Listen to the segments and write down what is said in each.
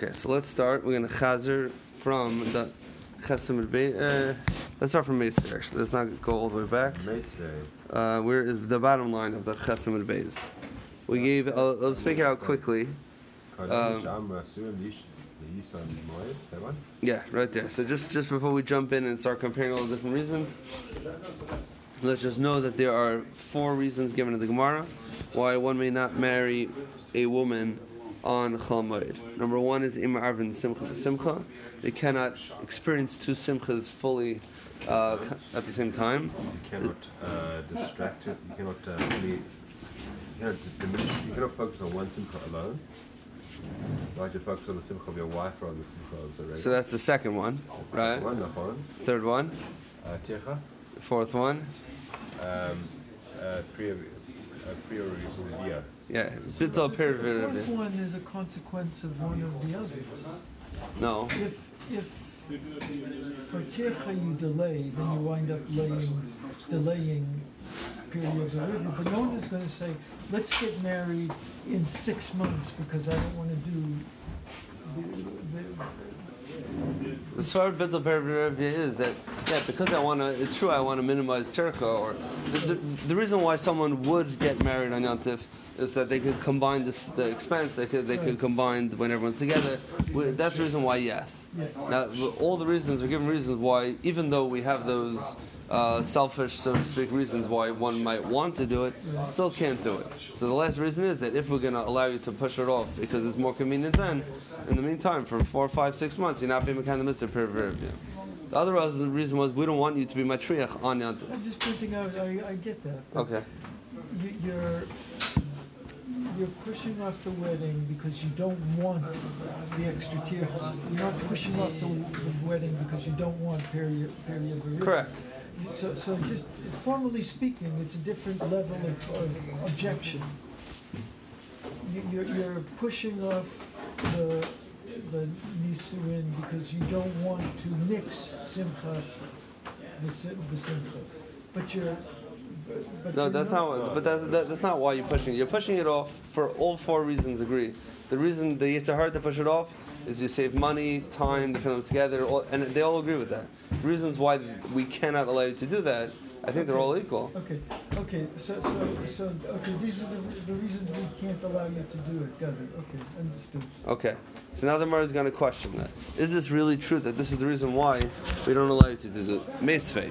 Okay, so let's start. We're going to chazer from the Chesem uh, Let's start from Meisver, actually. Let's not go all the way back. Uh, where is the bottom line of the Chesem Beis? We gave, uh, let's make it out quickly. Um, yeah, right there. So just, just before we jump in and start comparing all the different reasons, let's just know that there are four reasons given in the Gemara why one may not marry a woman on Chol Number one is Imar Arvin Simcha Simcha. They cannot experience two Simchas fully uh, at the same time. You cannot uh, distract it. You cannot uh, really, you cannot diminish. You cannot focus on one Simcha alone. Why you focus on the Simcha of your wife or on the Simcha of the regular? So that's the second one, right? One, one. Third one. Uh. Fourth one. Um, uh, priori, uh, yeah, bittul period. The fourth one is a consequence of one of the others. No. If if for tircha you delay, then you wind up laying, delaying period of delivery. But no one is going to say, let's get married in six months because I don't want to do. The Svar Bittul Period is that yeah, because I want to. It's true, I want to minimize tircha, or the, the, the reason why someone would get married on Yantif is that they could combine this, the expense. They could they could combine when everyone's together. That's the reason why yes. Now all the reasons are given reasons why, even though we have those. Uh, selfish, so to speak, reasons why one might want to do it, still can't do it. So the last reason is that if we're going to allow you to push it off because it's more convenient then, in the meantime, for four, five, six months, you're not being kind of mitzvah per The other reason was we don't want you to be matriach on yant. I'm just pointing out, I, I get that. Okay. You, are you're pushing off the wedding because you don't want the extra tear. You're not pushing off the, the wedding because you don't want period period. Correct. So, so just formally speaking, it's a different level of, of objection. You, are you're pushing off the the nisuin because you don't want to mix simcha the, the simcha, but you're no, that's not. But that's, that, that's not why you're pushing it. You're pushing it off for all four reasons. Agree. The reason the it's hard to push it off is you save money, time, the film together, all, and they all agree with that. Reasons why we cannot allow you to do that, I think they're all equal. Okay, okay, so, so, so okay, these are the, the reasons we can't allow you to do it. Got it. Okay, understood. Okay, so now the Mar is going to question that. Is this really true that this is the reason why we don't allow you to do the Mesfei?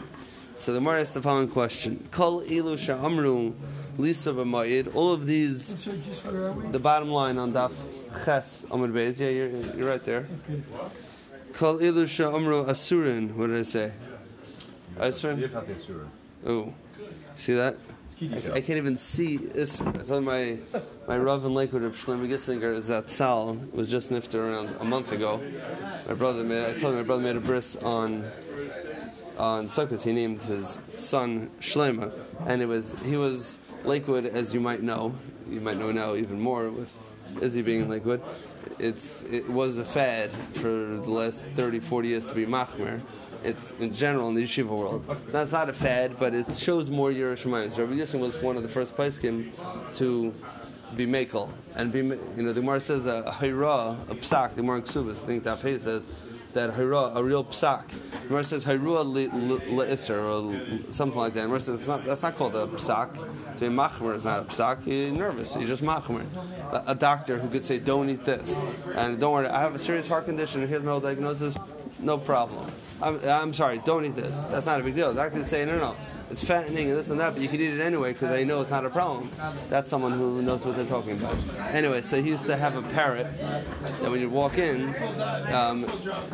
So the Gemara asks the following question: Kol ilu sha'amru lisa b'mayid. All of these, the bottom line on Daf Ches Amud Beis. Yeah, you're, you're right there. Kol ilu sha'amru asurin. What did I say? Asurin. Oh, see that? I, I, can't even see Isser. I told my my Rav in Lakewood of Shlomo Gissinger is that Sal was just nifted around a month ago. My brother made. I told him my brother made a bris on Uh, on Sukkot, he named his son Shlema, and it was he was Lakewood, as you might know, you might know now even more with Izzy being in Lakewood. It's it was a fad for the last 30, 40 years to be Machmer. It's in general in the yeshiva world. That's not a fad, but it shows more Yerushalayim. So Rabbi Yisrael was one of the first poskim to be makel and be you know the Gemara says a, a hayra a psak the Gemara Ksubas think that says that hira, a real psak. Gemara says hirua le'isr or something like that. Gemara says not, that's not called a psak. To be machmer is not a psak. You're nervous. You're just machmer. A, a, doctor who could say, "Don't eat this," and don't worry, I have a serious heart condition. Here's my diagnosis. No problem. I'm, I'm sorry, don't eat this. That's not a big deal. The doctor is saying, no, no, it's fattening and this and that, but you can eat it anyway because I know it's not a problem. That's someone who knows what they're talking about. Anyway, so he used to have a parrot that when you walk in, um,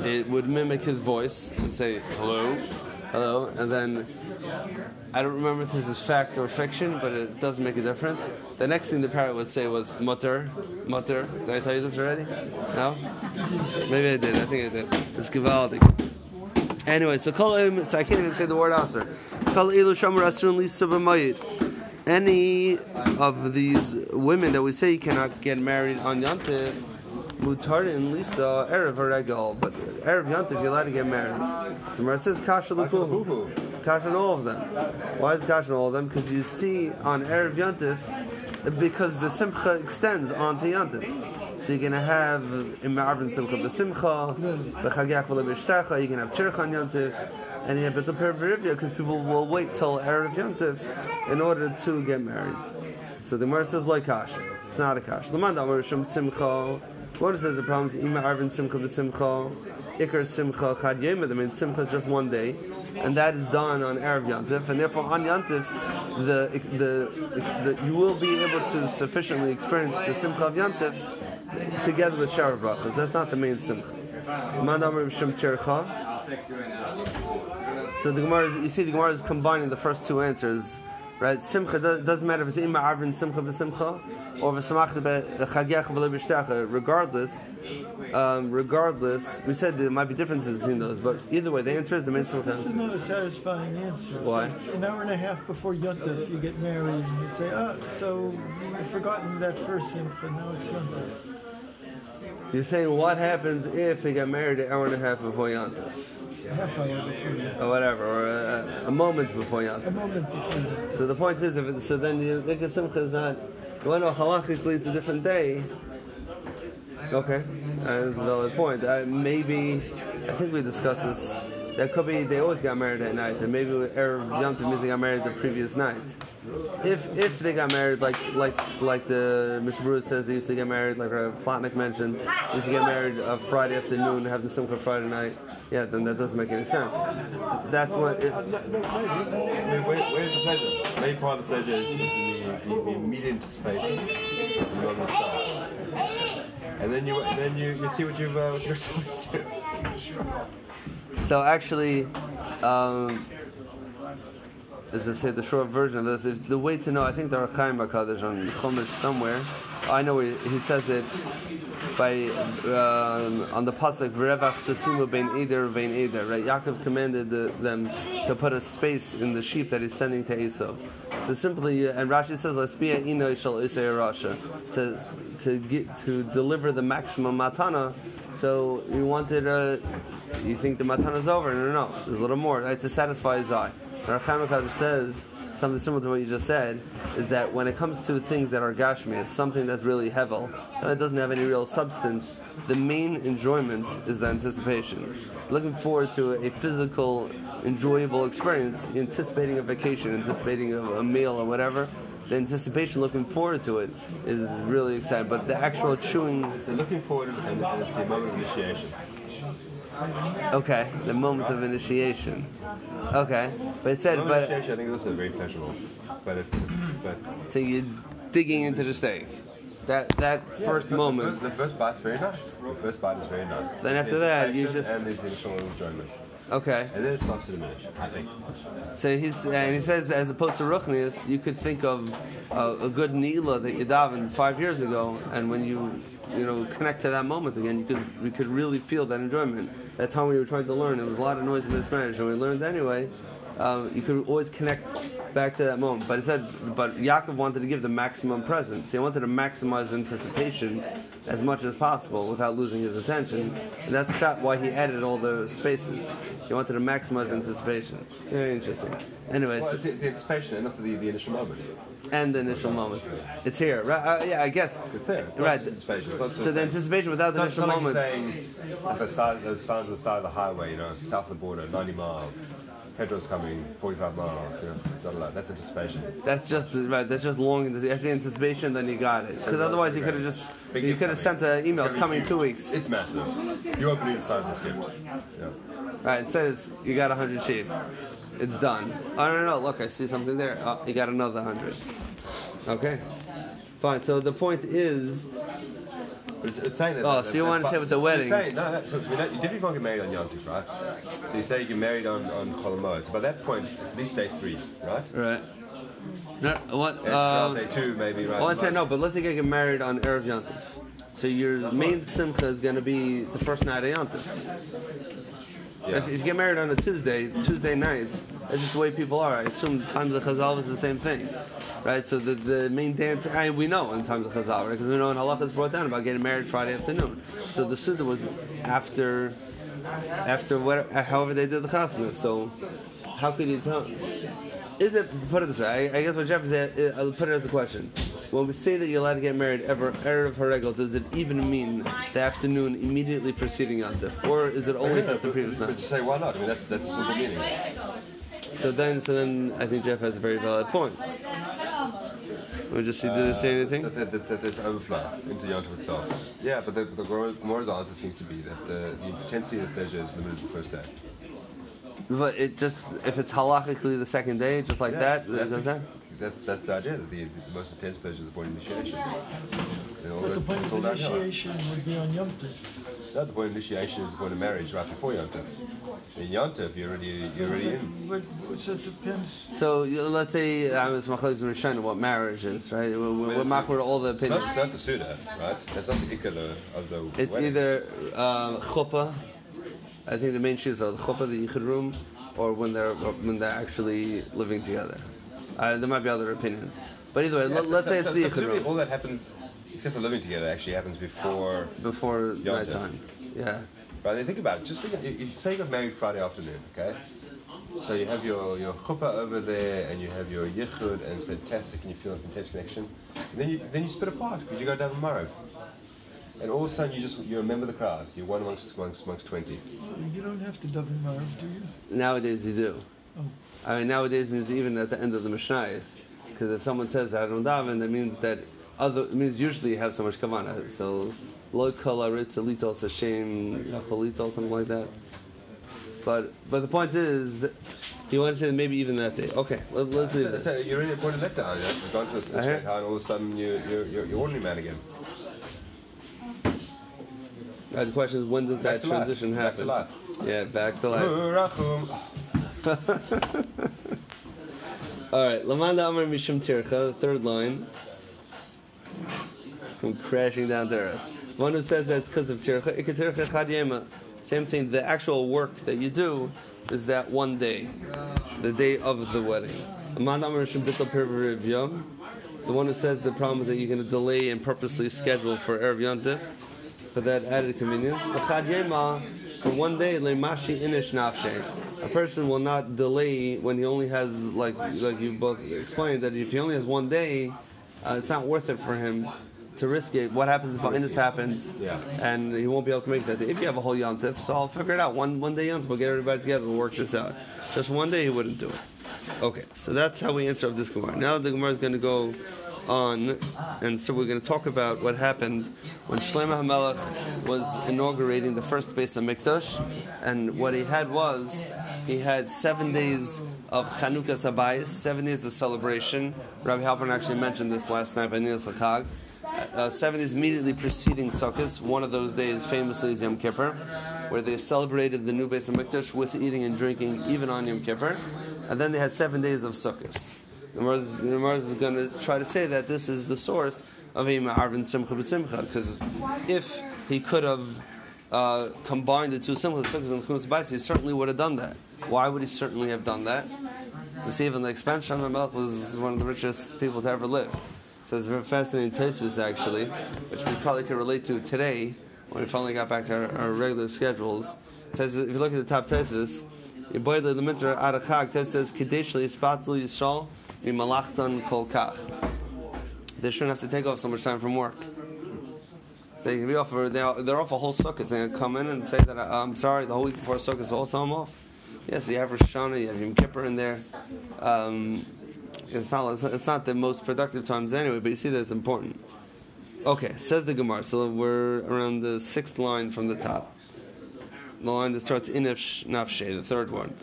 it would mimic his voice and say, hello, hello, and then I don't remember if this is fact or fiction, but it doesn't make a difference. The next thing the parrot would say was mutter, mutter. Did I tell you this already? No? Maybe I did. I think I did. It's Givaldi. Anyway, so kol so I can't even say the word aser. Kol ilu shamar lisa b'mayit. Any of these women that we say you cannot get married on Yantif, mutarin lisa erev regal, but erev Yantif you're allowed to get married. So Mar says kasha lukuhu, kasha on all of them. Why is kasha on all of them? Because you see on erev Yantif, because the simcha extends onto Yantif. So you're gonna have in Ma'arvin Simcha B'Simcha, B'Chagiach V'Le B'Shtecha, you can have Tirch on Yontif, and you have B'Tel Perivia because people will wait till Erev Yontif in order to get married. So the Gemara says like kash. It's not a kash. Lamand Amar Rishon Simcha. What says the problem is Ima Arvin Simcha B'Simcha, Ikar Simcha Chad Yema. That means Simcha just one day, and that is done on Erev Yantif, and therefore on Yantif, the, the, the, you will be able to sufficiently experience the Simcha of Yantif together with Sharav Brachas. That's not the main Simcha. Lamand Amar Rishon Tircha. So the Gemara, is, you see, the Gemara is combining the first two answers right? Simcha doesn't matter if it's ima arvin simcha b'simcha or if it's chagiach b'leibishtacha. Regardless, um, regardless, we said there might be differences between those, but either way, the answer is the main simcha. This is not a satisfying answer. Why? So an hour and a half before Yontif, you get married, and you say, "Ah, so you've forgotten that first simcha. Now it's Yontif." You're saying what happens if they got married an hour and a half before Yontif? Half hour before Yontif. Or whatever, or a, a moment before A moment before Yontif. So the point is, if it, so then you think of Simcha is not, you want to know halachically it's a different day. Okay, uh, that's a valid point. Uh, maybe, I think we discussed this. That could be they always got married at night, and maybe Erev Tov means they got married the previous night. If if they got married like like like the Mishnah says they used to get married, like uh, Plotnik mentioned, they used to get married uh, Friday afternoon, have the Simcha Friday night. Yeah, then that doesn't make any sense. That's what it, Where, where, where's the pleasure? Maybe part of the pleasure is, the, the, the immediate anticipation and you're on the side. And then you then you, you see what you've uh, what you're responding to. So actually, um, as I say, the short version of this is the way to know. I think there are Chaim Hakadosh on Chumash somewhere. I know he, he says it by um, on the pasuk V'revach tasimu bein eder vein eder. Right, Yaakov commanded the, them to put a space in the sheep that he's sending to Esau. So simply, and Rashi says, "Let's "L'spia ino isay rasha," to to get to deliver the maximum matana. So you wanted, uh, you think the matana's over? No, no, no. There's a little more right, to satisfy his eye. And Rav says something similar to what you just said is that when it comes to things that are gashmi, it's something that's really hevel, something that doesn't have any real substance. The main enjoyment is the anticipation. Looking forward to a physical, enjoyable experience, anticipating a vacation, anticipating a, meal or whatever. The anticipation, looking forward to it, is really exciting. But the actual chewing, So looking forward and, and it's the moment of initiation. Okay, the moment of initiation. Okay, but it said, The moment of but initiation I think is also very pleasurable. But it, but so you're digging into the steak. That that first the- moment. The, the first bite's very nice. The first bite is very nice. Then after that, you just- and there's the initial enjoyment. Okay. And then it starts to diminish, I think. So he's and he says as opposed to ruchnius, you could think of a, a good nila that you davened five years ago, and when you you know connect to that moment again, you could we could really feel that enjoyment. That time we were trying to learn, there was a lot of noise in this marriage, and we learned anyway. Um, you could always connect back to that moment. But he said, but Yaakov wanted to give the maximum presence. He wanted to maximize anticipation as much as possible without losing his attention, and that's why he added all the spaces. He wanted to maximize anticipation. Very interesting. Anyways, Well, it's the, the anticipation also the, the initial moment. And the initial moments. It's here, right? Uh, yeah, I guess. It's there. It's Right. just anticipation. It's not So the anticipation without the initial not like you're saying the side, those signs on the side of the highway, you know, south of the border, 90 miles. Pedro's coming, 45 miles. You know, not a lot. That's anticipation. That's just right. That's just long. The anticipation, then you got it. Because otherwise, you could have just Big you could have sent an email. It's coming in two weeks. It's massive. You won't believe the size of the gift. Yeah. Right. It says you got hundred sheep. It's done. Oh no, no, no! Look, I see something there. Oh, you got another hundred. Okay. Fine. So the point is, it's, it's saying that. Oh, so you wanna but- say with the wedding. You're saying, no, that, so we don't, you definitely can't get married on Yom Tov, right? So you say you get married on, on Chol. So by that point, it's at least day three, right? right? No, what? Um, day two, maybe, right? Well, I say no, but let's say you get married on Erev Yontif. So your main simcha is going to be the first night of Yontif. Yeah. If, if you get married on a Tuesday, Tuesday night, that's just the way people are. I assume times of Chazal is the same thing. Right, so the, the main dance, I, we know in times of Chazal, right? Because we know in Halacha it's brought down about getting married Friday afternoon. So the Suda was after, after what, however they did the Chasna. So how could you tell? Is it, put it this way, I, I guess what Jeff is, at- I'll put it as a question. When we say that you're allowed to get married ever erev haregel, does it even mean the afternoon immediately preceding Yontif, or is it only it's the previous But night? you say why not? I mean, that's that's the simple meaning. So then, so then, I think Jeff has a very valid point. We just see, did they say uh, anything? That, that, that, that there's overflow into Yom Tov itself. Yeah, but the, the Gemara's answer seems to be that the, the intensity of pleasure is limited to the first day. But it just, if it's halachically the second day, just like that, does that? That's, that's the idea, that the, the most intense pleasure is the point of initiation. And all But the point of initiation would be on Yom Tov. No, the point of initiation is the point of marriage right before Yom Tov. In Yom Tov, you're already, you're already in. But, so it depends. So let's say I was machlokes and Rishon what marriage is, right? We're, we're, we're makbar all the It's not, opinions. it's not the Suda, right? It's not the ikka of the It's wedding. either uh, chuppah. I think the main shoes are the chuppah, the yichud room, or when they're or when they're actually living together. Uh, there might be other opinions, but either way, Yeah, let, so- us so- say it's so the yichud room All that happens, except for living together, actually happens before. before Yom Tov. nighttime. Yeah. Right, then think about it. Just think, if you say you got married Friday afternoon, okay? So you have your, your chuppah over there, and you have your yichud, and it's fantastic, and you feel this intense connection. And then you then you split apart because you go down tomorrow, and all of a sudden you just you remember the crowd. You're one amongst amongst, amongst twenty. You don't have to daven Marav, do you? Nowadays you do. Oh. I mean, nowadays means even at the end of the Mishnayos, because if someone says I don't daven, that means that other it means usually you have so much kavanah. So lo kol aritz litos Hashem yacholitos something like that. But but the point is, that you want to say that maybe even that day. Okay, let, let's leave So, it. you're in a point of letdown. You've gone to a, a I hear. straight high, and all of a sudden you, you're, you're, you're ordinary man again. Uh, the question is, when does Back that life. transition Back to happen? life. Yeah, back to life. All right, Lamanda Amar Mishum Tircha, the third line. From crashing down to earth. One who says that's because of Tircha, Same thing, the actual work that you do is that one day, the day of the wedding. Lamanda Amar Mishum Bittel Yom. The one who says the problem is that you're going to delay and purposely schedule for Erev Yontif for that added convenience. For one day, Leimashi Inish Nafshe. A person will not delay when he only has, like like you both explained, that if he only has one day, uh, it's not worth it for him to risk it. What happens if this happens Yeah. and he won't be able to make that day? If you have a whole Yontif, so I'll figure it out. One one day Yontif, we'll get everybody together, we'll work this out. Just one day, he wouldn't do it. Okay, so that's how we answer of this Gemara. Now the Gemara is going to go on, and so we're going to talk about what happened when Shlomo HaMelech was inaugurating the first base of Mikdash, and what he had was he had seven days of Chanukah Sabayis, seven days of celebration. Rabbi Halpern actually mentioned this last night by Niels Hakag. Uh, seven days immediately preceding Sukkot. One of those days, famously, is Yom Kippur, where they celebrated the new base of Mikdash with eating and drinking, even on Yom Kippur. And then they had seven days of Sukkot. The is going to try to say that this is the source of a Ma'arvin Simcha B'Simcha, because if he could have uh, combined the two Simchas, Sukkot and Chumas Bais, he certainly would have done that. Why would he certainly have done that? To save on the expense, Shlomo Melech was one of the richest people to ever live. So it's a very fascinating Tosus actually, which we probably could relate to today when we finally got back to our, our regular schedules. If you look at the top Tosus, Yeboyle the Mitzvah Arachag says Kadesh Yispatul Yisrael Mimalachtan Kol Kach. They shouldn't have to take off so much time from work. They can be off for they're, off a whole sukkah. Gonna come in and say that I'm sorry. The whole week before sukkah, also I'm off. Yes, you have Rosh Hashanah, you have Yom Kippur in there. Um, it's not it's not the most productive times anyway, but you see that it's important. Okay, says the Gemara. So we're around the sixth line from the top. The line that starts in nafshe, the third one.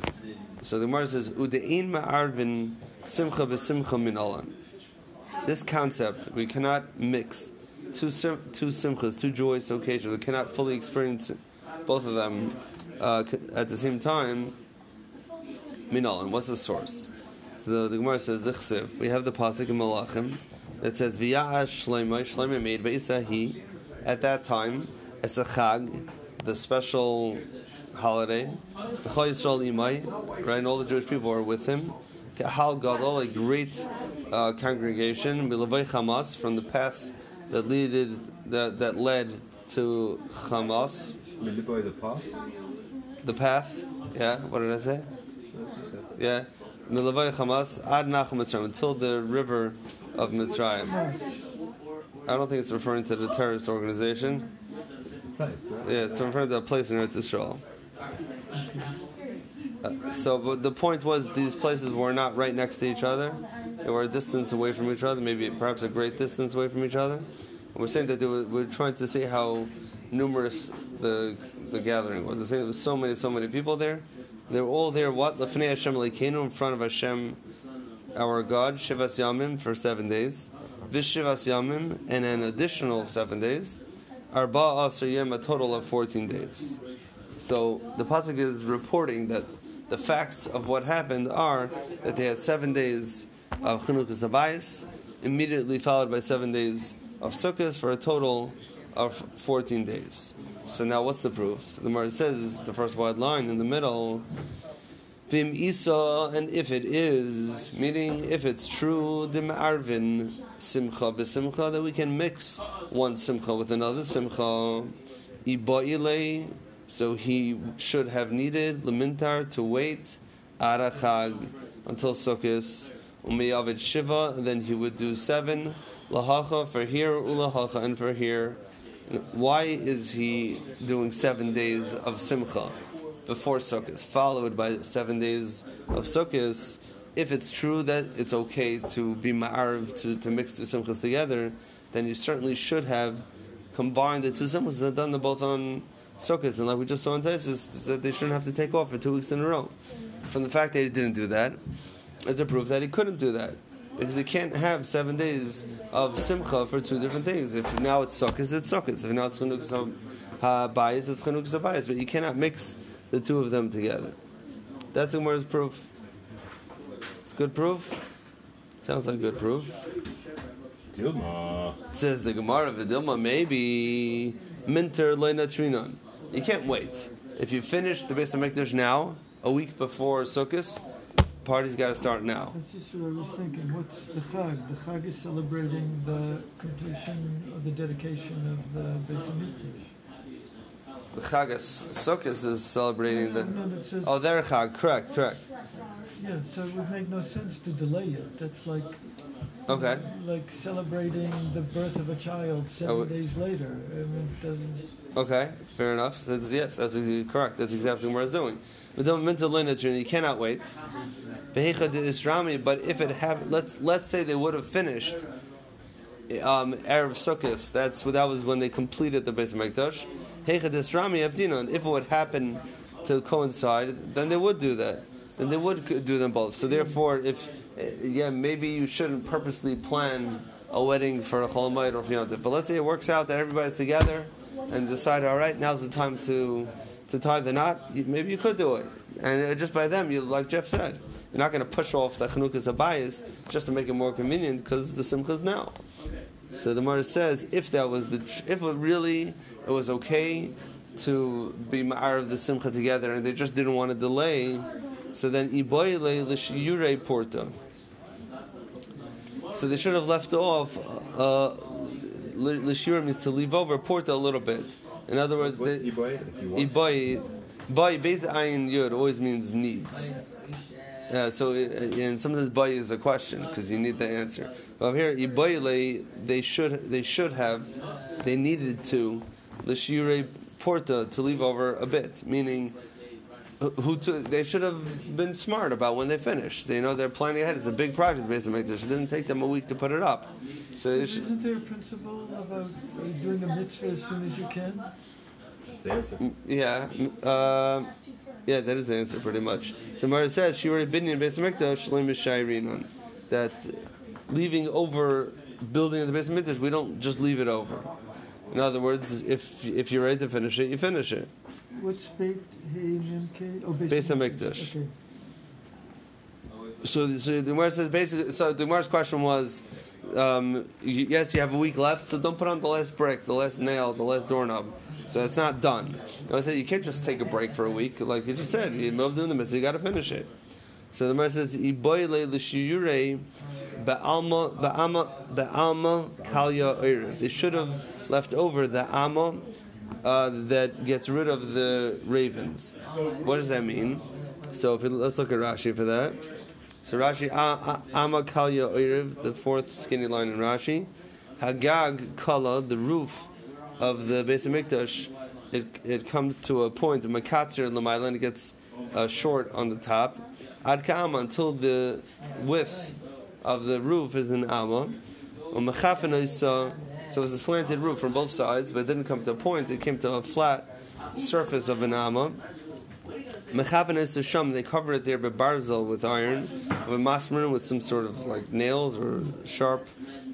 So the Gemara says, "Udein ma'arvin simcha b'simcha min olam." This concept, we cannot mix two sim- two simchas, two joys so occasionally. We cannot fully experience both of them uh, at the same time. Min olam. What's the source? So the, the Gemara says, "Dichsev." We have the pasuk in Malachim that says, "V'ya'ash shleimah." Shleimah made beisahi at that time it's a chag, the special holiday. Right? And all the Jewish people are with him. Hal gadol, a great uh, congregation. Milavay Hamas from the path that leaded that that led to Hamas, the path. the path. Yeah, what did I say? Yeah, Milavay Hamas ad Nach Mitzrayim until the river of Mitzrayim. I don't think it's referring to the terrorist organization. Yeah, it's referring to a place in Eretz Israel. Uh, so, but the point was these places were not right next to each other; they were a distance away from each other, maybe perhaps a great distance away from each other. And we're saying that were, we're trying to see how numerous the the gathering was. We're saying there was so many, so many people there. They were all there. What lefnei Hashem leikenu in front of Hashem, our God, Shivas Yamim for seven days, Vishivas Yamim, and an additional seven days. Arba Asr Yem, a total of 14 days. So the Pasuk is reporting that the facts of what happened are that they had seven days of Chanukas Abayis, immediately followed by seven days of Sukkot for a total of 14 days. So now what's the proof? So the Gemara says, the first wide line in the middle, Vim Isa, and if it is, meaning if it's true, Dim Arvin Simcha B'Simcha, that we can mix one Simcha with another Simcha. Iba'ilei, so he should have needed Lamintar to wait Arachag until Sukkot. Umiyavid Shiva, and then he would do seven Lahacha for here, Ulahacha, and for here. Why is he doing seven days of Simcha? before Sukkot, followed by seven days of Sukkot, if it's true that it's okay to be ma'arv, to, to mix the simchas together, then you certainly should have combined the two simchas and done them both on Sukkot. And like we just saw in Taisus, that they shouldn't have to take off for two weeks in a row. From the fact that he didn't do that, it's a proof that he couldn't do that. Because he can't have seven days of simcha for two different things. If now it's Sukkot, it's Sukkot. If now it's Chanukah Habayis, it's Chanukah Habayis. But you cannot mix the two of them together. That's Gemara's proof. It's good proof. Sounds like good proof. Dilma. Says the Gemara Vidilma, maybe minter leina trinon. You can't wait. If you finish the Beis Hamikdash now, a week before Sukkot, party's got to start now. That's just what I was thinking. What's the Chag? The Chag is celebrating the completion of the dedication of the Beis Hamikdash. The Chagas Sukkot is celebrating the. No, that says, Oh, their Chag. Correct, correct. yeah, so it would make no sense to delay it. That's like Okay. like celebrating the birth of a child seven Oh, days later. I mean, it doesn't. Okay, fair enough. That's, yes, that's correct. That's exactly what it's doing. Don't mental lineage, you cannot wait. Behecha de Isrami, But if it have, let's let's say they would have finished um, erev Sukkot. That's that was when they completed the Beis Hamikdash. De Isrami Avdina. If it would happen to coincide, then they would do that. Then they would do them both. So therefore, if yeah, maybe you shouldn't purposely plan a wedding for a Cholamayit or for But let's say it works out that everybody's together and decide, all right, now's the time to to tie the knot. Maybe you could do it, and uh, just by them, you like Jeff said, you're not going to push off the Chanukas Abayas just to make it more convenient because the Simcha's now. So the Gemara says, if that was the, if it really it was okay to be ma'ar of the simcha together, and they just didn't want to delay, so then iboyle l'shiyure porta. So they should have left off. Uh, means to leave over porta a little bit. In other words, What's the, Iboy, if you want? Iboy, boy, base ayin yud always means needs. Yeah, so uh, and sometimes boy is a question because you need the answer. But here, iboyle, they should they should have, they needed to, l'shire porta to leave over a bit, meaning. Who- Who took, they should have been smart about when they finished. They know they're planning ahead. It's a big project, basically. It didn't take them a week to put it up. So they should, Isn't there a principle about doing the mitzvah as soon as you can? That's the answer. Yeah, uh, yeah, that is the answer pretty much. The Gemara says she already been in Beis Hamikdash shleim b'shayrinon that leaving over building in the Beis Hamikdash, we don't just leave it over. In other words, if if you're ready to finish it, you finish it. What's Beit Hey Mem Oh, Beis Hamikdash. Okay. So, so the Gemara says basically. So the Gemara's question was. Um, yes, you have a week left, so don't put on the last brick, the last nail, the last doorknob. So it's not done. I said you can't just take a break for a week, like you just said. You moved in the mitzvah, you got to finish it. So the Gemara says, "Iboyle l'shiyure ba'alma ba'alma ba'alma kalya oiriv." They should have left over the alma uh, that gets rid of the ravens. What does that mean? So if we, let's look at Rashi for that. So Rashi, "A- a- Ama Kalya Oiriv, the fourth skinny line in Rashi. Hagag Kala, the roof of the Beis Hamikdash, it, it comes to a point Makatzer and Lamaila, and it gets uh, short on the top. Ad Ka'ama, until the width of the roof is an Amma. So it was a slanted roof from both sides, but it didn't come to a point, it came to a flat surface of an Amma. Mechaven sham, they covered it there with barzel with iron, with masmarin with some sort of like nails or sharp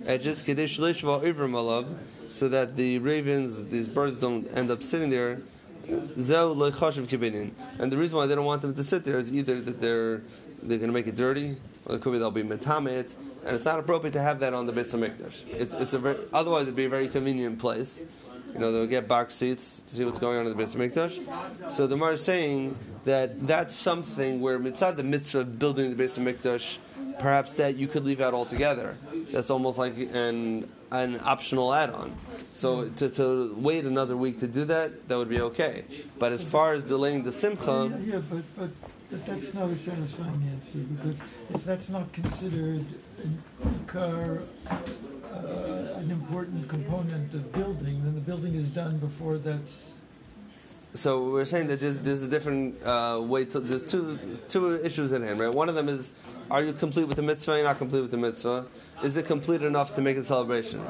edges, kadesh alav, so that the ravens, these birds, don't end up sitting there. And the reason why they don't want them to sit there is either that they're they're going to make it dirty, or it could be they'll be metamet, and it's not appropriate to have that on the Beis Hamikdash. It's it's a very, otherwise it'd be a very convenient place. You know, they'll get box seats to see what's going on in the Beis Hamikdash. So the Mar is saying that that's something where mitzad the mitzvah of building the Beis Hamikdash, perhaps that you could leave out altogether. That's almost like an an optional add-on. So to, to wait another week to do that, that would be okay. But as far as delaying the simcha, Yeah, but, but that's not a satisfying answer, because if that's not considered ikar, uh, an important component of building, then the building is done before that's, so we're saying that there's, there's a different uh, way to. There's two two issues at hand, right? One of them is, are you complete with the mitzvah? You're not complete with the mitzvah. Is it complete enough to make a celebration?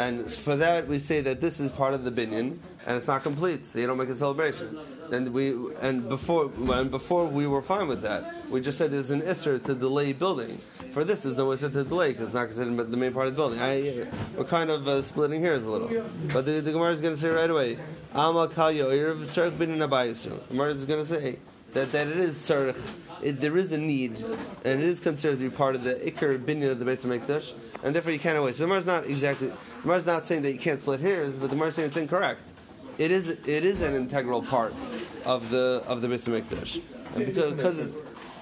And for that, we say that this is part of the binyan, and it's not complete, so you don't make a celebration. Then we and before when before we were fine with that. We just said there's an isser to delay building. For this, there's no isser to delay because it's not considered the main part of the building. I, we're kind of uh, splitting hairs a little, but the, the Gemara is going to say right away, Alma kal yo'ir v'tzarech bin The Gemara is going to say that, that it is tzarech, it, there is a need, and it is considered to be part of the ikar binyan of the Beis Hamikdash, and therefore you can't away. So the Gemara is not exactly, the Gemara is not saying that you can't split hairs, but the Gemara is saying it's incorrect. It is, it is an integral part of the of the Beis Hamikdash, and because, because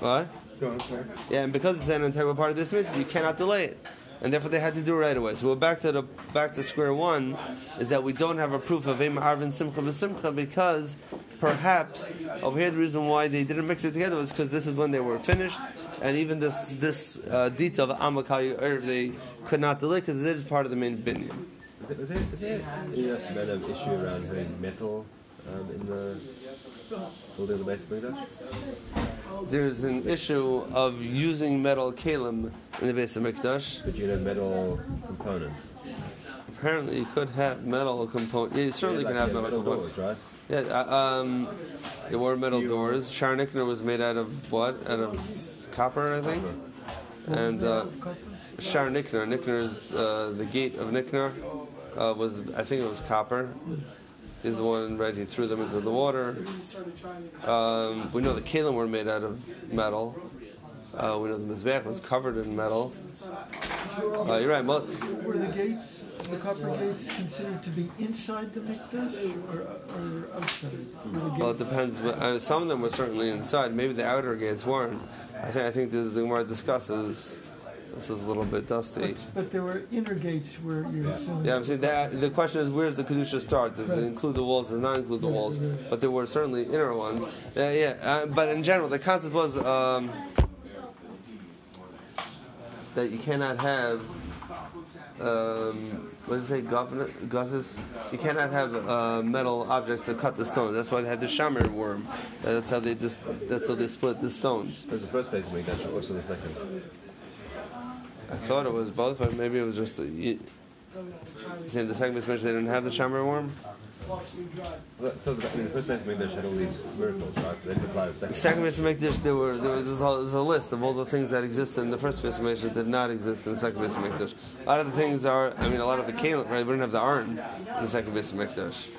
what? Yeah, and because it's an integral part of this mitzvah, you cannot delay it, and therefore they had to do it right away. So we're back to the back to square one, is that we don't have a proof of Ema Arvin Simcha B'Simcha because perhaps over here the reason why they didn't mix it together was because this is when they were finished, and even this this uh, detail of Amakai they could not delay because it is part of the main binyan. There, was there of issue around metal um, in the building of the? There's an issue of using metal kalim in the Beis Hamikdash. But you have metal components. Apparently, you could have metal components. You certainly Yeah, can have metal, metal components. doors, right? Yeah, uh, um, there were metal doors. Shaar Nikanor was made out of what? Out of copper, I think. And uh, Shaar Nikanor, Nikanor's uh, the gate of Nikanor uh, was, I think it was copper. Is the one right? He threw them into the water. Um, we know the kalim were made out of metal. Uh, we know the mizbech was covered in metal. Uh, you're right. Mo- were the gates, the copper gates considered to be inside the mikdash or, or outside? The Well, it depends. but, Uh, some of them were certainly inside. Maybe the outer gates weren't. I think I think this, the Gemara discusses. This is a little bit dusty. But there were inner gates where you're assuming. Yeah, I'm saying that the question is where does the kedusha start? Does it include the walls? Does it not include the walls? But there were certainly inner ones. Yeah, yeah. Uh, but in general, the concept was um, that you cannot have. Um, what does it say? Guzzes. You cannot have uh, metal objects to cut the stone. That's why they had the shamir worm. That's how they just. That's how they split the stones. It was the first Beis Hamikdash, or also the second? I thought it was both, but maybe it was just the. You, saying the second mentioned they didn't have the shamir worm. So the, I mean, the first had all these miracles, right? They didn't apply the second. second Hamikdash, there were there was this whole, there's a list of all the things that existed in the first Beis Hamikdash that did not exist in the second Beis Hamikdash. A lot of the things are, I mean, a lot of the kalim, right? We didn't have the Aron in the second Beis Hamikdash.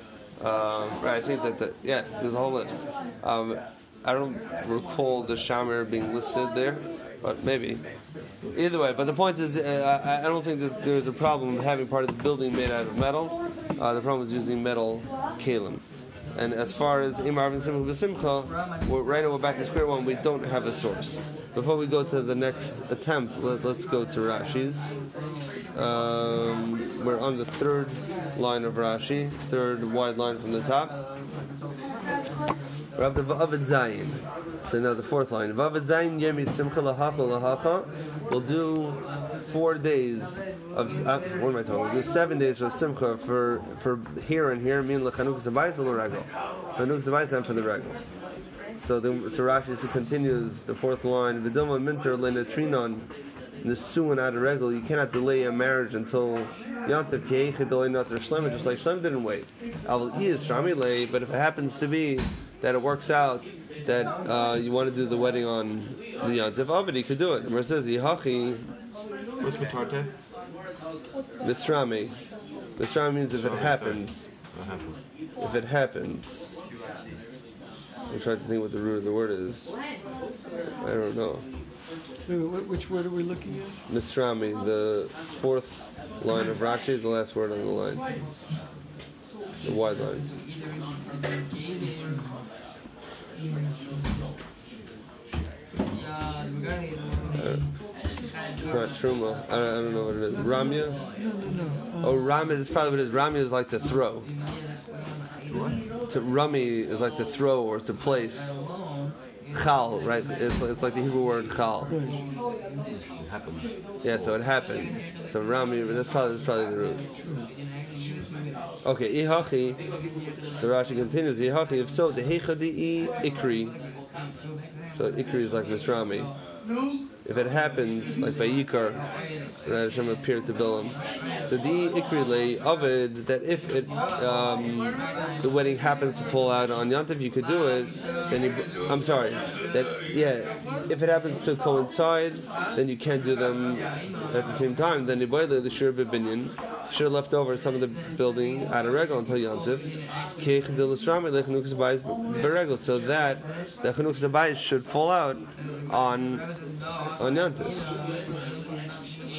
Uh, right, I think that the, yeah, there's a whole list. Um, I don't recall the Shamir being listed there, but maybe. Either way, but the point is, uh, I, I don't think that there's a problem having part of the building made out of metal. Uh, the problem is using metal kalim. And as far as Imar and Simcha B'Simcha, right now we're back to square one. We don't have a source. Before we go to the next attempt, let, us go to Rashi's. Um, we're on the third line of Rashi, third wide line from the top. To Vavid Zayin. So now the fourth line. Vavid Zayin Yemi Simcha Lahacha Lahacha. We'll do four days of uh, what am I talking? There's seven days of simcha for for here and here mean lechanukas and regel, chanukas abayis and for the regel. So then, so Rashi continues the fourth line. V'dilma minter lenetrinon nesuin out of regel. You cannot delay a marriage until yantiv keichid delay natar shlema. Just like shlema didn't wait. Aval is lay. But if it happens to be that it works out that uh, you want to do the wedding on the yantiv, Ovid, he could do it. The says. What's mitarte? Misrami. Misrami means if it happens. If it happens. I'm trying to think what the root of the word is. I don't know. Which word are we looking at? Misrami, the fourth line of Rashi, the last word on the line. The wide lines. It's not Truma. I don't, I don't know what it is. Ramya? Oh, Ramya, that's probably what it is. Ramya is like to throw. What? To Rami is like to throw or to place. Chal, right? It's, it's like the Hebrew word chal. Yeah, so it happened. So Rami, that's probably that's probably the root. Okay, ihachi. So Rashi continues. Ihachi. If so, the heichadi ikri. So ikri is like Misrami. If it happens, like Vayikar, right, Hashem appeared to Bilam. So the ikri lay Ovid that if it um, the wedding happens to fall out on Yantiv, you could do it. Then you, I'm sorry, that yeah, if it happens to coincide, then you can't do them at the same time. Then the the shir bibinyan should have left over some of the building at a regal until Yantiv. So that the chanukas abayis should fall out on on Yantiv.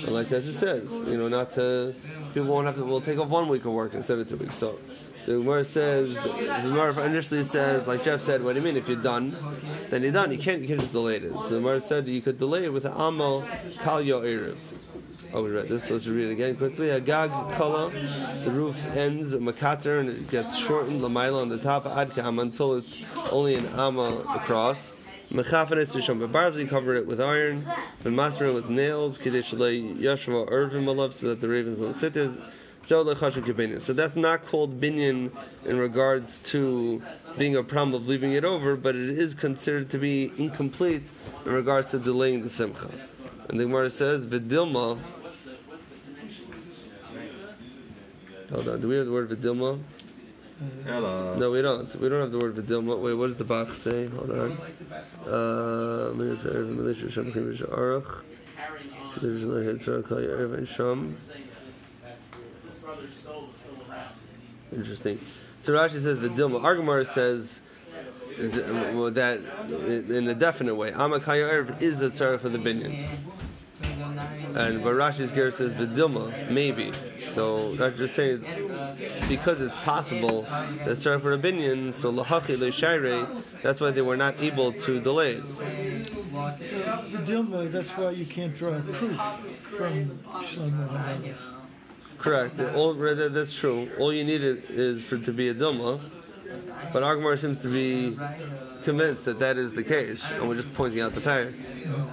And like it says, you know, not to people won't have to. We'll take off one week of work instead of two weeks. So the Gemara says, the Gemara initially says, like Jeff said, what do you mean? If you're done, then you're done. You can't. You can't just delay it. So the Gemara said you could delay it with an amal tal yo erev. Oh, we read this. Let's read it again quickly. Agag kala, the roof ends makater and it gets shortened lamaila on the top ad kam until it's only an amma across. Mechafanis rishon bebarz, you covered it with iron, and master with nails. Kadesh lay yashva irvin malav, so that the ravens don't sit there. So that's not called binyan in regards to being a problem of leaving it over, but it is considered to be incomplete in regards to delaying the simcha. And the Gemara says, "Vidilma." Hold on, do we have the word vidilma? Hello. No, we don't. We don't have the word vidilma. Wait, what does the Bach say? Hold on. Uh, Militia Erev, Militia Shem, Militia There's no head, so I'll call you Erev and Sham. Interesting. So Rashi says vidilma. Argamar says well, that in a definite way. Amakaya Erev is a tzara for the binyan. And but Rashi's gear says vidilma, maybe. So that's just saying because it's possible that tzara for so lahachi leishaire, that's why they were not able to delay Dilma, that's why you can't draw a proof from Shlomo. Correct. All, rather, that's true. All you need is for it to be a dilma. But Agmar seems to be convinced that that is the case, and we're just pointing out the fact.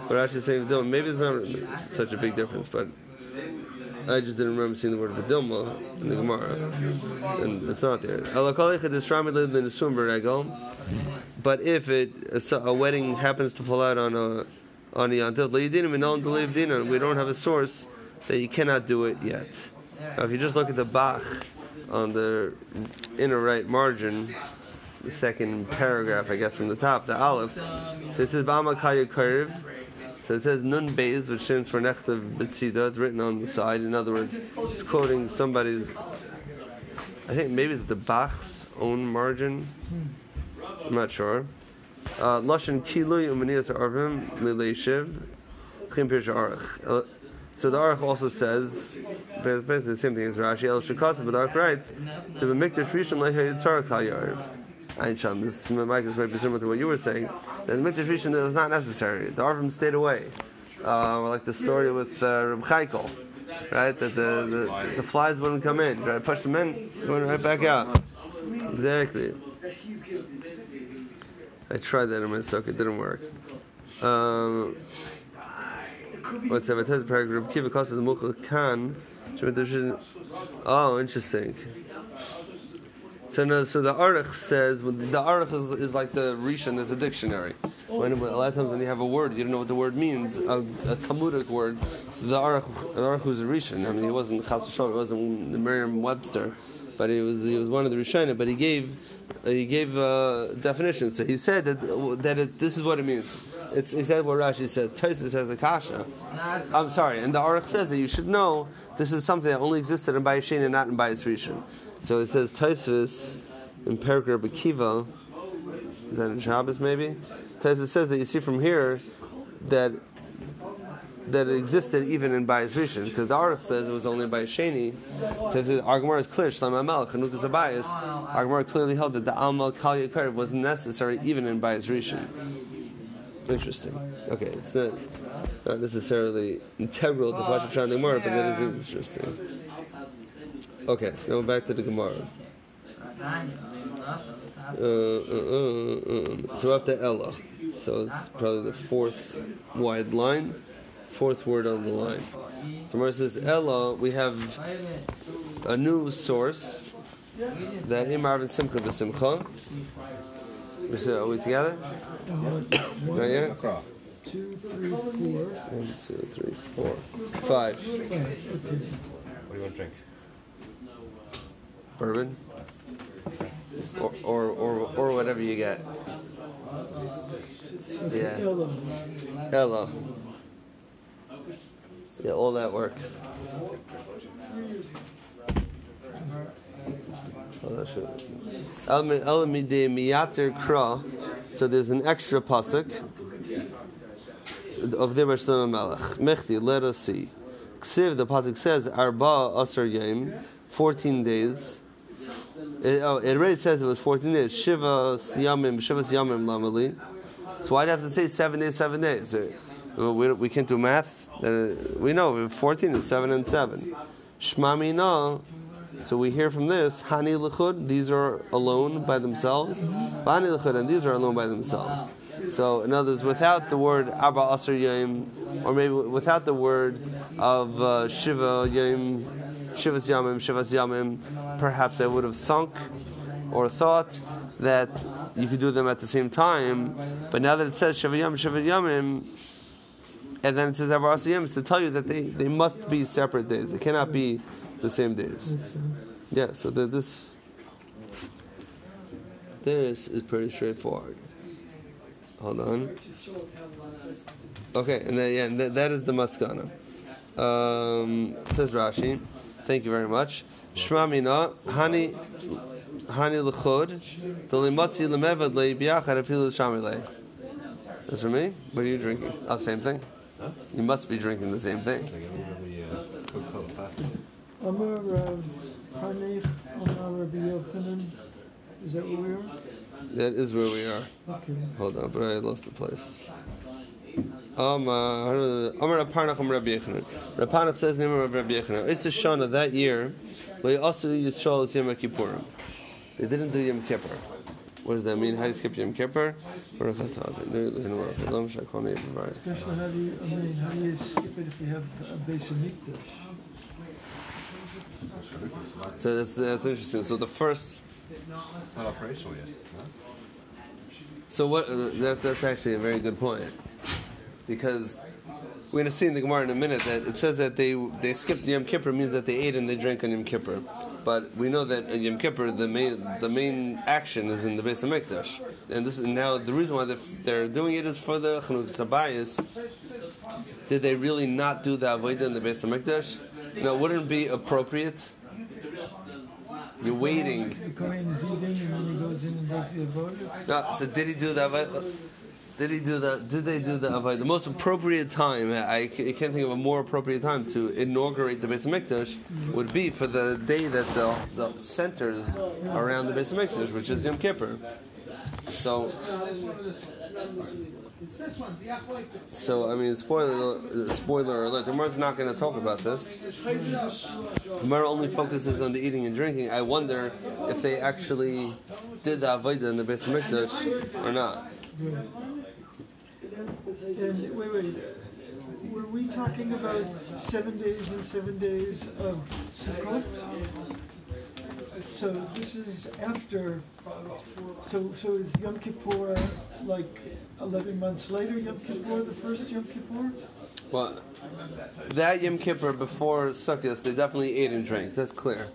But actually saying Dilma, maybe it's not such a big difference, but I just didn't remember seeing the word Vidilma in the Gemara, and it's not there. But if it a wedding happens to fall out on a on a yantiv, we don't have a source that you cannot do it yet. Now, if you just look at the Bach on the inner right margin, the second paragraph, I guess, from the top, the Aleph. So it says Bama Kaya Curve. So it says Nun Beis, which stands for Nechtav B'tzida. It's written on the side. In other words, it's quoting somebody's. I think maybe it's the Bach's own margin. I'm not sure. Uh, Lashon Kilui Umanias Arvim Milei Shiv Chim Pirsha Arach. Uh, So the Aruch also says, basically the same thing as Rashi, El Shekasa, but the Aruch writes, to be Mikdash Rishon Lehe Yitzhar Kal Yarv. Einsham, this Mike is maybe similar to what you were saying. The Mikdash Rishon was not necessary. The Arvim stayed away. Uh, like the story with uh, Reb Chaikel, right? That the, the, the flies wouldn't come in. Right? Push them in, went right back out. Exactly. I tried that in my sock, it didn't work. Um, What's that? Tez paragraph. Kiva Kosa the Mukha Khan. Oh, interesting. So no, so the Aruch says the Aruch is, is like the Rishon is a dictionary. When, a lot of times when you have a word, you don't know what the word means, a, a Talmudic word. So the Aruch, the Aruch was a Rishon. I mean, he wasn't Chas V'Shalom, he wasn't the Merriam-Webster, but he was he was one of the Rishonim. But he gave he gave uh, definitions. So he said that that it, this is what it means. It's exactly what Rashi says. Tosis says Akasha. I'm sorry, and the Aruch says that you should know this is something that only existed in Bayis and not in Bayis Rishon. So it says Tosfos in Paragraph Akiva. Is that in Shabbos maybe? Tosfos says that you see from here that that it existed even in Bayis Rishon because the Aruch says it was only in Bayis Sheni. It says that Argamar is clear. Shlam Amal Chanukas Abayis. Argamar clearly held that the Alma Kal Yakar was necessary even in Bayis Rishon. Interesting. Okay, it's not not necessarily integral to Pashat Shan Gemara, but that is interesting. Okay, so back to the Gemara. Uh, uh, uh, so up to Ella. So it's probably the fourth wide line, fourth word on the line. So Gemara says Ella. We have a new source that Imar and Simcha v'Simcha. Are we together? Not yet. Two, three, four. One, two, three, four, five. What do you want to drink? Bourbon, or or or, or whatever you get. Yeah. Ella. Yeah, all that works. So there's an extra pasuk of the Shlomo Melech. Mechti, let us see. Ksiv, the pasuk says, Arba Asar Yom, 14 days. It, oh, it already says it was 14 days. Shiva Siyamim, Shiva Siyamim Lamali. So why'd I have to say seven days, seven days? We, we can't do math. Uh, we know 14 is seven and seven. Shmamina. So we hear from this Hani Lechud. These are alone by themselves. Hani Lechud, and these are alone by themselves. So in other words, without the word Abba Asr Yom, or maybe without the word of uh, Shiva Yom, Shivas Yamim, Shivas Yamim, perhaps I would have thunk or thought that you could do them at the same time. But now that it says Shiva Yom, Shiva Yamim, and then it says Abba Asr Yom, it's to tell you that they, they must be separate days. They cannot be the same days. Yeah, so the, this this is pretty straightforward. Hold on. Okay, and then, yeah, and that, that is the maskana. Um, says Rashi. Thank you very much. Shma mina hani hani lechod v'limatzi lemevad le biachad afilu shami le. That's for me. What are you drinking? Oh, same thing. You must be drinking the same thing. Like a really uh, Coca-Cola plastic. Amar Rav Hanech, Amar Rabbi Yochanan. Is that where we are? That is where we are. Hold on, but I lost the place. Um, uh, Amar Amar Aparnach Amar Rabbi Yochanan. Rapanach says the name of Rabbi Yochanan. It's a Shana that year. They also Yisrael is Yom Kippurim. They didn't do Yom Kippur. What does that mean? How do you skip Yom Kippur? Baruch atah. Lo Mishak Kol Ne'im B'Vayit. Especially how do you, I mean, how do you skip it if you have a base? So that's that's interesting. So the first. Not operational yet. So what? Uh, that, that's actually a very good point, because we're going to see in the Gemara in a minute that it says that they they skipped Yom Kippur means that they ate and they drank on Yom Kippur, but we know that in Yom Kippur the main the main action is in the Beis Hamikdash, and this is now the reason why they're, they're doing it is for the Chanuk Sabayis. Did they really not do the Avodah in the Beis Hamikdash? You know, wouldn't it be appropriate. You're waiting. The Kohen is eating and then he goes in and does the avodah. No, so did he do the avodah? Did he do the? Did they do the avodah? The most appropriate time, I, I can't think of a more appropriate time to inaugurate the Beis Hamikdash would be for the day that the, the centers around the Beis Hamikdash, which is Yom Kippur. So, so I mean, spoiler spoiler alert. The Gemara's not going to talk about this. The Gemara only focuses on the eating and drinking. I wonder if they actually did the avodah in the Beis Hamikdash or not. And wait, wait. were we talking about seven days and seven days of Sukkot? So this is after, so, so is Yom Kippur like eleven months later, Yom Kippur, the first Yom Kippur? Well, that Yom Kippur before Sukkot, they definitely ate and drank. That's clear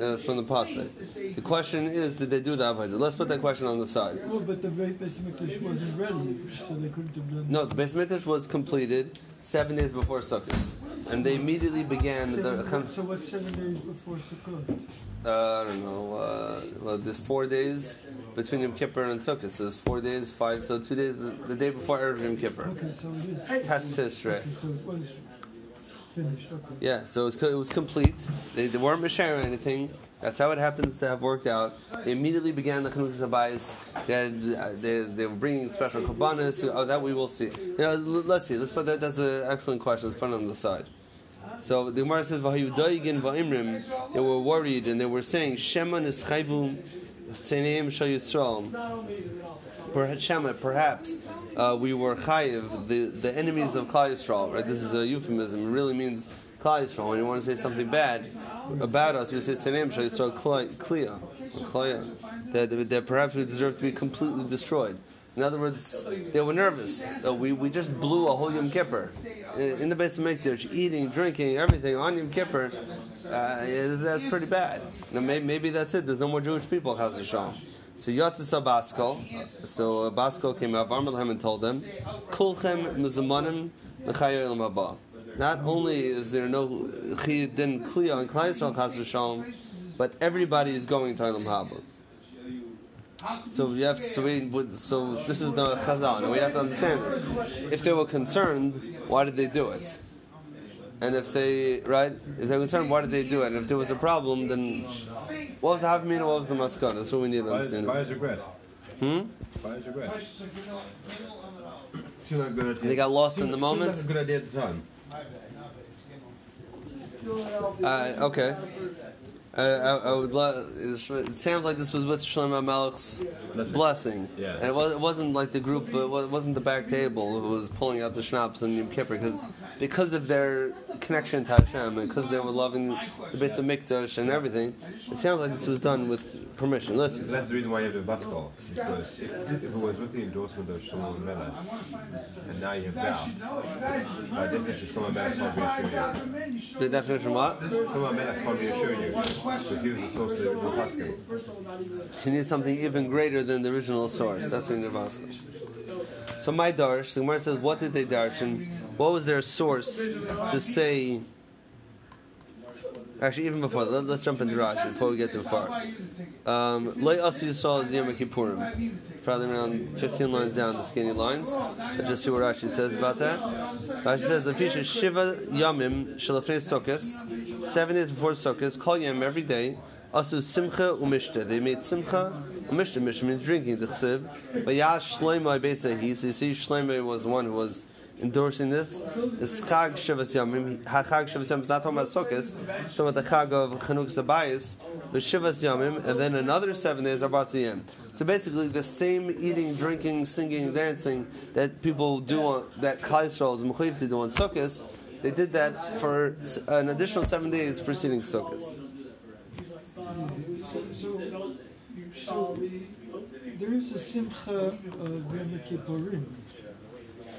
uh, from the pasuk. The question is, did they do the avodah? Let's put that question on the side. Well, but the Beis Mikdash wasn't ready, so they couldn't have done. No, the Beis Mikdash was completed seven days before Sukkot, and they immediately began the. So what's seven days before Sukkot? Uh, I don't know. Uh, well, there's four days between Yom Kippur and Sukkot. So there's four days, five. So two days, the day before Erev Yom Kippur. Okay, so it is. Test Tishrei. Okay, so it was finished. Okay. Yeah, so it was, it was complete. They, they weren't Mishar or anything. That's how it happens to have worked out. They immediately began the Chanukas Abayis. They, had, they, they were bringing special Kabbanas. Oh, that we will see. You know, let's see. Let's put that. That's an excellent question. Let's put it on the side. So the Gemara says, "V'hayu va'imrim." They were worried and they were saying, "Shema nischayvu seneim shal Yisrael." Perhaps, perhaps uh, we were chayiv, the, the enemies of Klal Yisrael. Right? This is a euphemism. It really means Klal Yisrael. When you want to say something bad about us, you say seneim shal Yisrael. That, that, that perhaps we deserve to be completely destroyed. In other words, they were nervous. Uh, we, we just blew a whole Yom Kippur. In, the Beis Hamikdash, eating, drinking, everything on Yom Kippur, uh, that's pretty bad. Now, maybe, maybe that's it. There's no more Jewish people, Chaz Hashem. So Yatzis Baskal, so uh, Baskal came out, Varmalhem and told them, Kulchem Muzamanim L'chayolim Haba. Not only is there no Chiyud Din Kliya and Klai Yisrael Chaz but everybody is going to Olam Haba. So we have so we would- so this is the chazal, and we have to understand this. If they were concerned, why did they do it? And if they right, if they're concerned, why did they do it? And if there was a problem, then what was the havmina? What was the maskana? That's what we need to Buyer's, understand. buyer's regret. Hmm? Buyer's regret. Seemed like a good idea. They got lost in the Seemed like moment. a good idea at the time. Uh, okay. I, I would. Lo- it sounds like this was with Shlomo Melech's blessing, Yeah. and it, was, it wasn't like the group. It wasn't the back table who was pulling out the schnapps and Yom Kippur because because of their connection to Hashem and because they were loving the Beit of Mikdash and everything. It sounds like this was done with permission. Listen, That's the reason why you have the Baskal. Because if, if it was with the endorsement of Shlomo Melech, and now you have doubt, by definition, Shlomo Melech can't reassure you. the definition what? Shlomo Melech can't reassure you. Because he was the source of the Baskal. She needs something even greater than the original source. That's what you're. So my darsh, the Gemara says, what did they darsh and what was their source to say? Actually, even before, let, us jump into Rashi before we get too far. Um, Lay Asu Yisrael is Yom Kippurim. Probably around 15 lines down the skinny lines. Let's just see what Rashi says about that. Rashi says, the fish is Shiva Yamim Shalafnei Sukkot, seven days before Sukkot, call Yam every day. Asu Simcha Umishta. They made Simcha Umishta. Mishta means drinking, the chsiv. But Yash Shlomo Beisahi. So you see, Shlomo was the one who was endorsing this. It's Chag Shivas Yamim. HaChag Shivas Yamim is not talking about Sukkot. It's talking about the Chag of Chanuk Zabayis. The Shivas Yamim. And then another seven days are Batziyim. So basically, the same eating, drinking, singing, dancing that people do on that Klal Yisrael is mechuyev to do on Sukkot, they did that for an additional seven days preceding Sukkot. So, there is a simcha uh, of Yom Kippurim.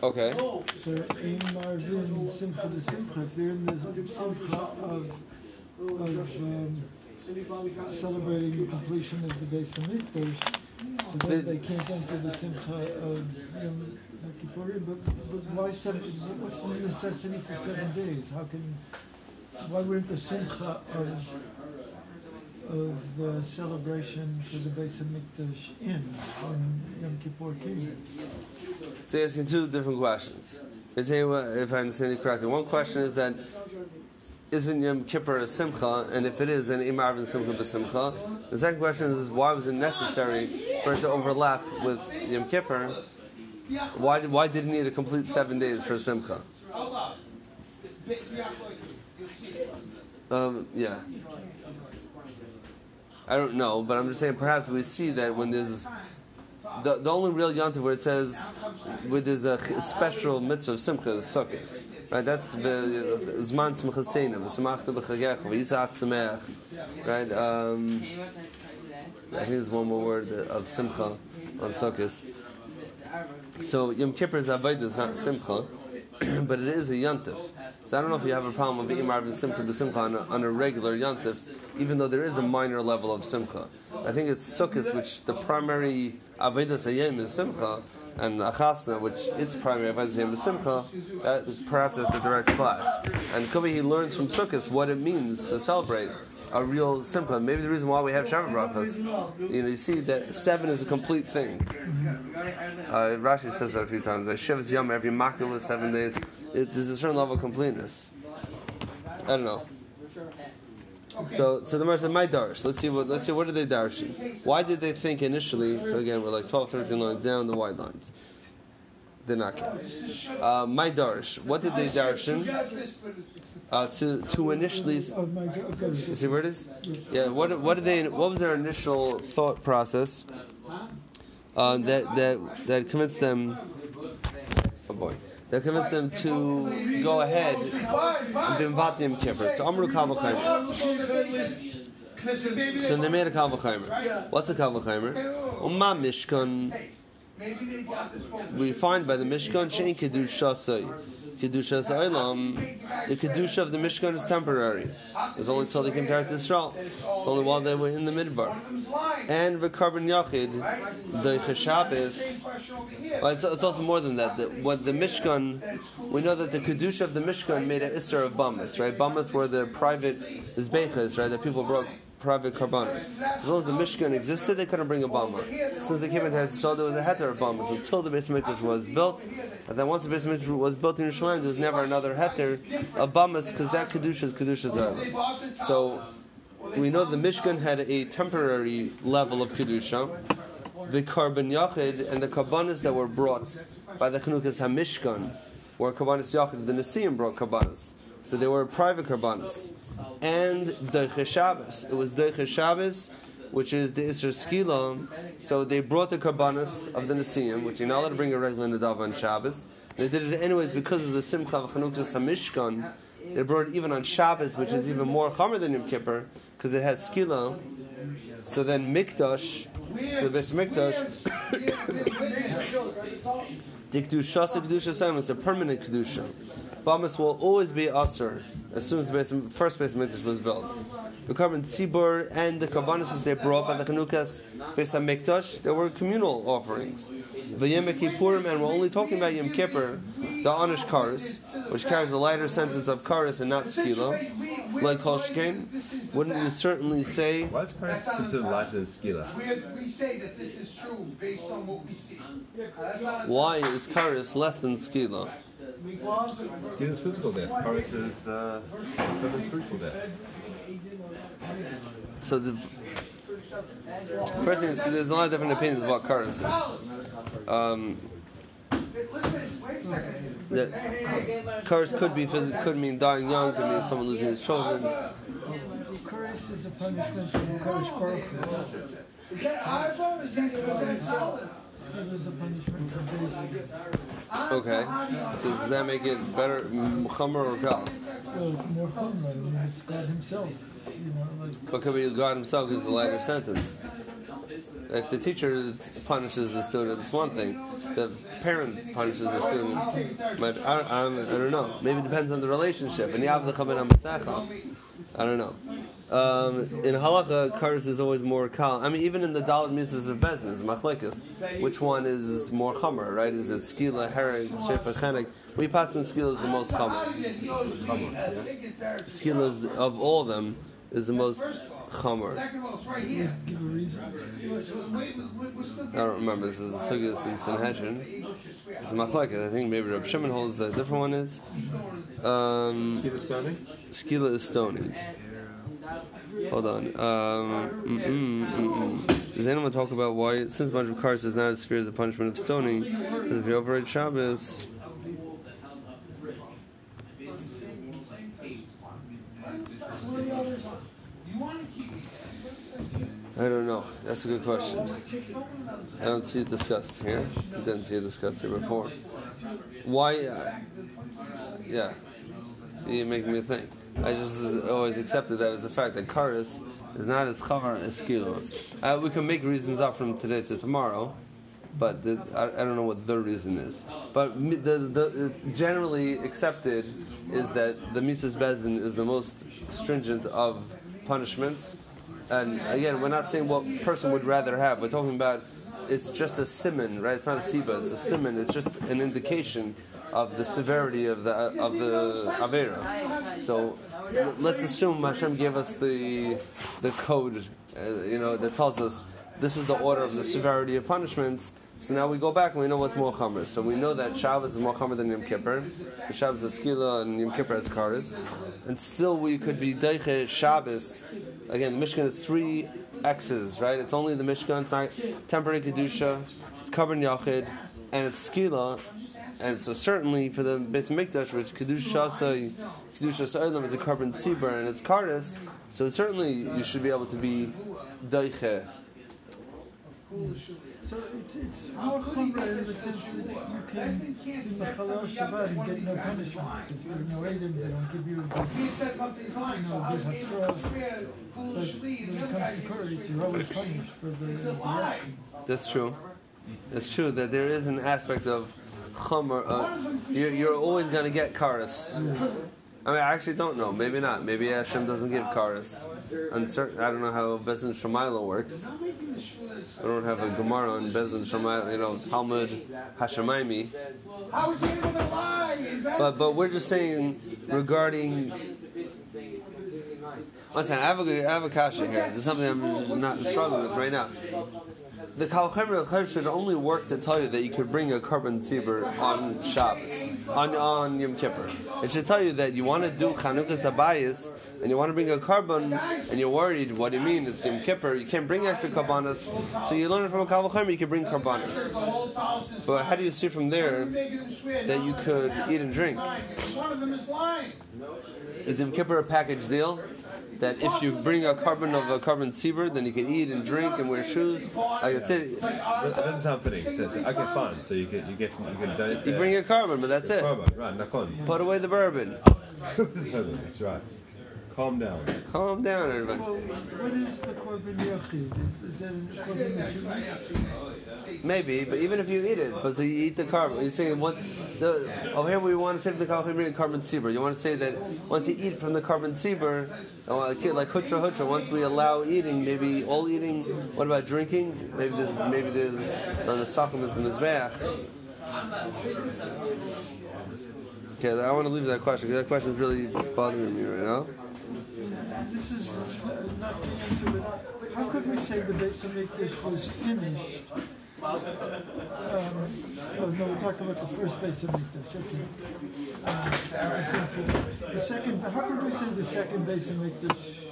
Okay. So in Marvin simcha the simcha, they're in the simcha of of um, celebrating the completion of the Beis Hamikdash, so then they can't enter the simcha of Yom Kippurim. But, but why seven? What's the necessity for seven days? How can? Why wouldn't the simcha of of the celebration for the Beis Hamikdash end when Yom Kippur? So asking two different questions. If I understand you correctly, one question is that isn't Yom Kippur a simcha, and if it is, then Imar and Simcha b'Simcha. The second question is why was it necessary for it to overlap with Yom Kippur? Why did, why did it need a complete seven days for Simcha? Um, yeah. I don't know, but I'm just saying perhaps we see that when there's the, the only real yontif where it says where there's a special mitzvah of simcha is sukkahs. Right, that's the Zman Smachasena, V'samachta B'chagech, V'yisach Sameach. Right, um, I think there's one more word of Simcha on Sukkot. So Yom Kippur's Avodah is not Simcha, but it is a Yantif. So I don't know if you have a problem with Imar and Simcha B'Simcha on a, on a regular Yantif, even though there is a minor level of Simcha. I think it's Sukkot, which the primary Avodah Sayyim is Simcha, and Achasna, which its primary Avodah Sayyim is Simcha, that, perhaps that's a direct class. And could he learns from Sukkot what it means to celebrate a real simcha. Maybe the reason why we have Shabbat brachas, you know, you see that seven is a complete thing. Uh, Rashi says that a few times. Like Shiv's Yom, every makil is seven days. It, there's a certain level of completeness. I don't know. So, so the Gemara said, "My darsh." Let's see what. Let's see what did they darsh? Why did they think initially? So again, we're like 12, 13 lines down the wide lines. Did not count. Uh, my darsh. What did they darshan? Uh, to to initially. See where it is? Yeah. What what did they? What was their initial thought process? Uh, that that that convinced them. Oh boy. That convinced them to go ahead and do Mvatim Kippur. So Amru Kavachaymer. So they made a Kavachaymer. What's a Kavachaymer? Umma Mishkan. We find by the Mishkan Shein Kedusha Say. Kedusha the Kedusha of the Mishkan is temporary. It's only until they came to Israel. It's only while they were in the Midbar. And the Korban Yachid, the Cheshabis, well, it's, it's also more than that. The, what the Mishkan, we know that the Kedusha of the Mishkan made an Isra of Bamas, right? Bamas were the private Izbechas, right? That people brought private karbanos. As long as the Mishkan existed, they couldn't bring a bama. Since they came into Israel, there was a heter of bamas until the Beis Mikdash was built. And then once the Beis Mikdash was built in Yerushalayim, there was never another heter of bamas because that kedusha is kedusha zayla. So we know the Mishkan had a temporary level of kedusha. The korban yachid and the karbanos that were brought by the Chanukas Hamishkan were karbanos yachid. The Nesiim brought karbanos, so they were private karbanos and Deiche Shabbos. It was Deiche Shabbos, which is the Isra Skila. So they brought the Karbanas of the Nesiim, which you're not allowed to bring a regular Nadav on Shabbos. They did it anyways because of the Simcha of Chanukah Samishkan. They brought it even on Shabbos, which is even more Chomer than Yom Kippur, because it has Skila. So then Mikdash, so this Mikdash, Kedusha, Kedusha it's a permanent Kedusha. Bamas will always be Aser as soon as the base, first base mitzvah was built. The korban tzibur and the karbanis they brought by the Chanukas Beis Hamikdash, there were communal offerings. V'yem Kippurim, and we're only talking about Yom Kippur, the Anish Karis, which carries a lighter sentence of Karis and not Skila, like Kolshkein. Wouldn't you certainly say? Why is Karis considered lighter than Skila? We, we say that this is true based on what we see. Why is Karis less than Skila? Skila is physical there. Karis is uh, spiritual there. So the first thing is there's a lot of different opinions of what Karis is. Um, Listen, wait that Karis could be phys- could mean dying young, could mean someone losing his children. Curse is a punishment from Kodesh Is that eyebrow? Is that solid? Okay, does that make it better, Muhammad or Kal? Well, more it's God himself, you know, like, But could be God Himself gives a lighter sentence. If the teacher punishes the student, it's one thing. The parent punishes the student. Might, I, I, don't, I don't know. Maybe it depends on the relationship. And you have the Chamin HaMasecha. I don't know. Um, in halacha, kares is always more kal. I mean, even in the dalad mitzvahs of bezin, it's machlekes. Which one is more chamer, right? Is it skila, hereg, shefa, chenek? We pass in skila is the most chamer. Skila is, of all of them is the most chamer. Second all, it's right here. give a reason. Wait, we- we're still I don't remember. This is a sugis in Sanhedrin. It's a machlekes. I think maybe Reb Shimon holds a different one is. Um, Skila stoning? skila is stoning. Hold on. Um, mm, mm, mm, mm. Does anyone talk about why, since bunch of cars is not as severe as the punishment of stoning, because if you override Shabbos, I don't know. That's a good question. I don't see it discussed here. I didn't see it discussed here before. Why? Uh, yeah. See, you make me think. I just always accepted that as a fact that karis is not as chavar as skilo. Uh, we can make reasons up from today to tomorrow, but the, I, I don't know what the reason is. But mi- the, the generally accepted is that the Mises Bezdin is the most stringent of punishments. And again, we're not saying what person would rather have. We're talking about it's just a simon, right? It's not a siba. It's a simon. It's just an indication of the severity of the of the avera. So let's assume Hashem gave us the the code, uh, you know, that tells us this is the order of the severity of punishments. So now we go back and we know what's more chomer. So we know that Shabbos is more chomer than Yom Kippur. Shabbos is skila and Yom Kippur is karis. And still we could be deiche Shabbos. Again, the Mishkan is three X's, right? It's only the Mishkan. It's not temporary kedusha. It's korban yachid, and it's skila. And so certainly for the Beis Mikdash, which kedusha kedusha sa'olam is a korban tzibur and it's karis. So certainly you should be able to be deiche. So it's, it's more chumrah in the sense that you can be machalal Shabbat and get no punishment. If you're no Adam, they don't give you. But He said up these lines, so how is he able to swear cool when it comes to didn't Kurdish, you're always punished for the. A the action. That's true. That's true that there is an aspect of Uh, you're, you're always going to get karis. I mean, I actually don't know. Maybe not. Maybe Hashem doesn't give karis. Uncertain. I don't know how Bezin Shemaila works. I don't have a Gemara on Bezin Shemaila. You know, Talmud Hashemaimi. But but we're just saying regarding. Listen, I have a, I have a kasha here. This is something I'm not struggling with right now. The Kalchemer should only work to tell you that you could bring a korban tzibur on Shabbos, on, on Yom Kippur. It should tell you that you want to do Chanukah Sabayis and you want to bring a korban and you're worried, what do you mean? It's Yom Kippur. You can't bring extra karbanas. So you learn it from a Kalchemer, you can bring karbanas. The whole house is But how do you see from there making him swear. that you could eat and drink? lying. One of them is lying. Is Yom Kippur a package deal? That if you bring a korban of a korban tzibur, then you can eat and drink and wear shoes. Like it's it. That doesn't sound fitting. So, so, okay, fine. So you get you get you can donate. You bring a korban, but that's it. Korban, Right, nakon. Put away the bourbon. That's right. Calm down. Calm down, everybody. Well, what is the korban? Maybe, but even if you eat it, but so you eat the korban, you're saying once the over here we want to say from the korban korban tzibur. You want to say that once you eat from the korban tzibur, uh, like hutra hutra. Once we allow eating, maybe all eating. What about drinking? Maybe there's maybe there's on the sakum is the mizbeach. Okay, I want to leave that question because that question is really bothering me right now. This is not the answer, but how could we say the Beis this was finished? Um, oh, no, we're talking about the first Beis Hamikdash. Okay. Um, the second, how could we say the second Beis Hamikdash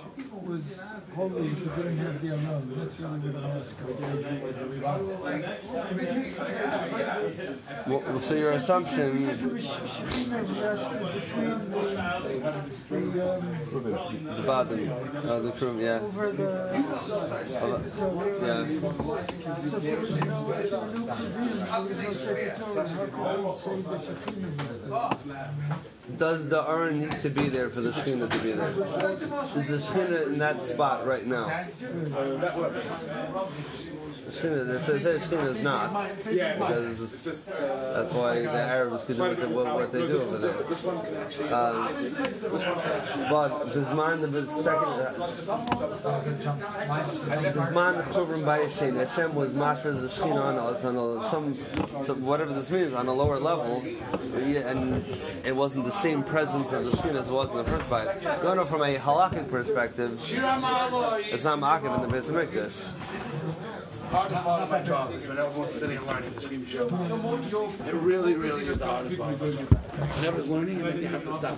was holy if we didn't have the Aron? That's really what I'm asking. Well, so your assumption, Shekhinah rested between the, the um, uh, the krum, yeah, over the. Yeah. Shekhinah? Does the urn need to be there for the shechina to be there? Is the shechina in that spot right now? The shechina, it says that shechina is not. Because it's just, that's why the Arabs could do what they, what, what they do over there. Uh, but Bisman, the second, Bisman Churban Bayashin, Hashem was Mashra the shechina on, a- it's on a, some, so whatever this means, on a lower level, yeah, and it wasn't the same presence of the shechina as it was in the first place. No, no, from a halachic perspective, it's not ma'akiv in the Beis Hamikdash. Hardest part of my job is when everyone's sitting and learning to scream show. It really, really is the hardest part of my job. Whenever's learning, and then you have to stop.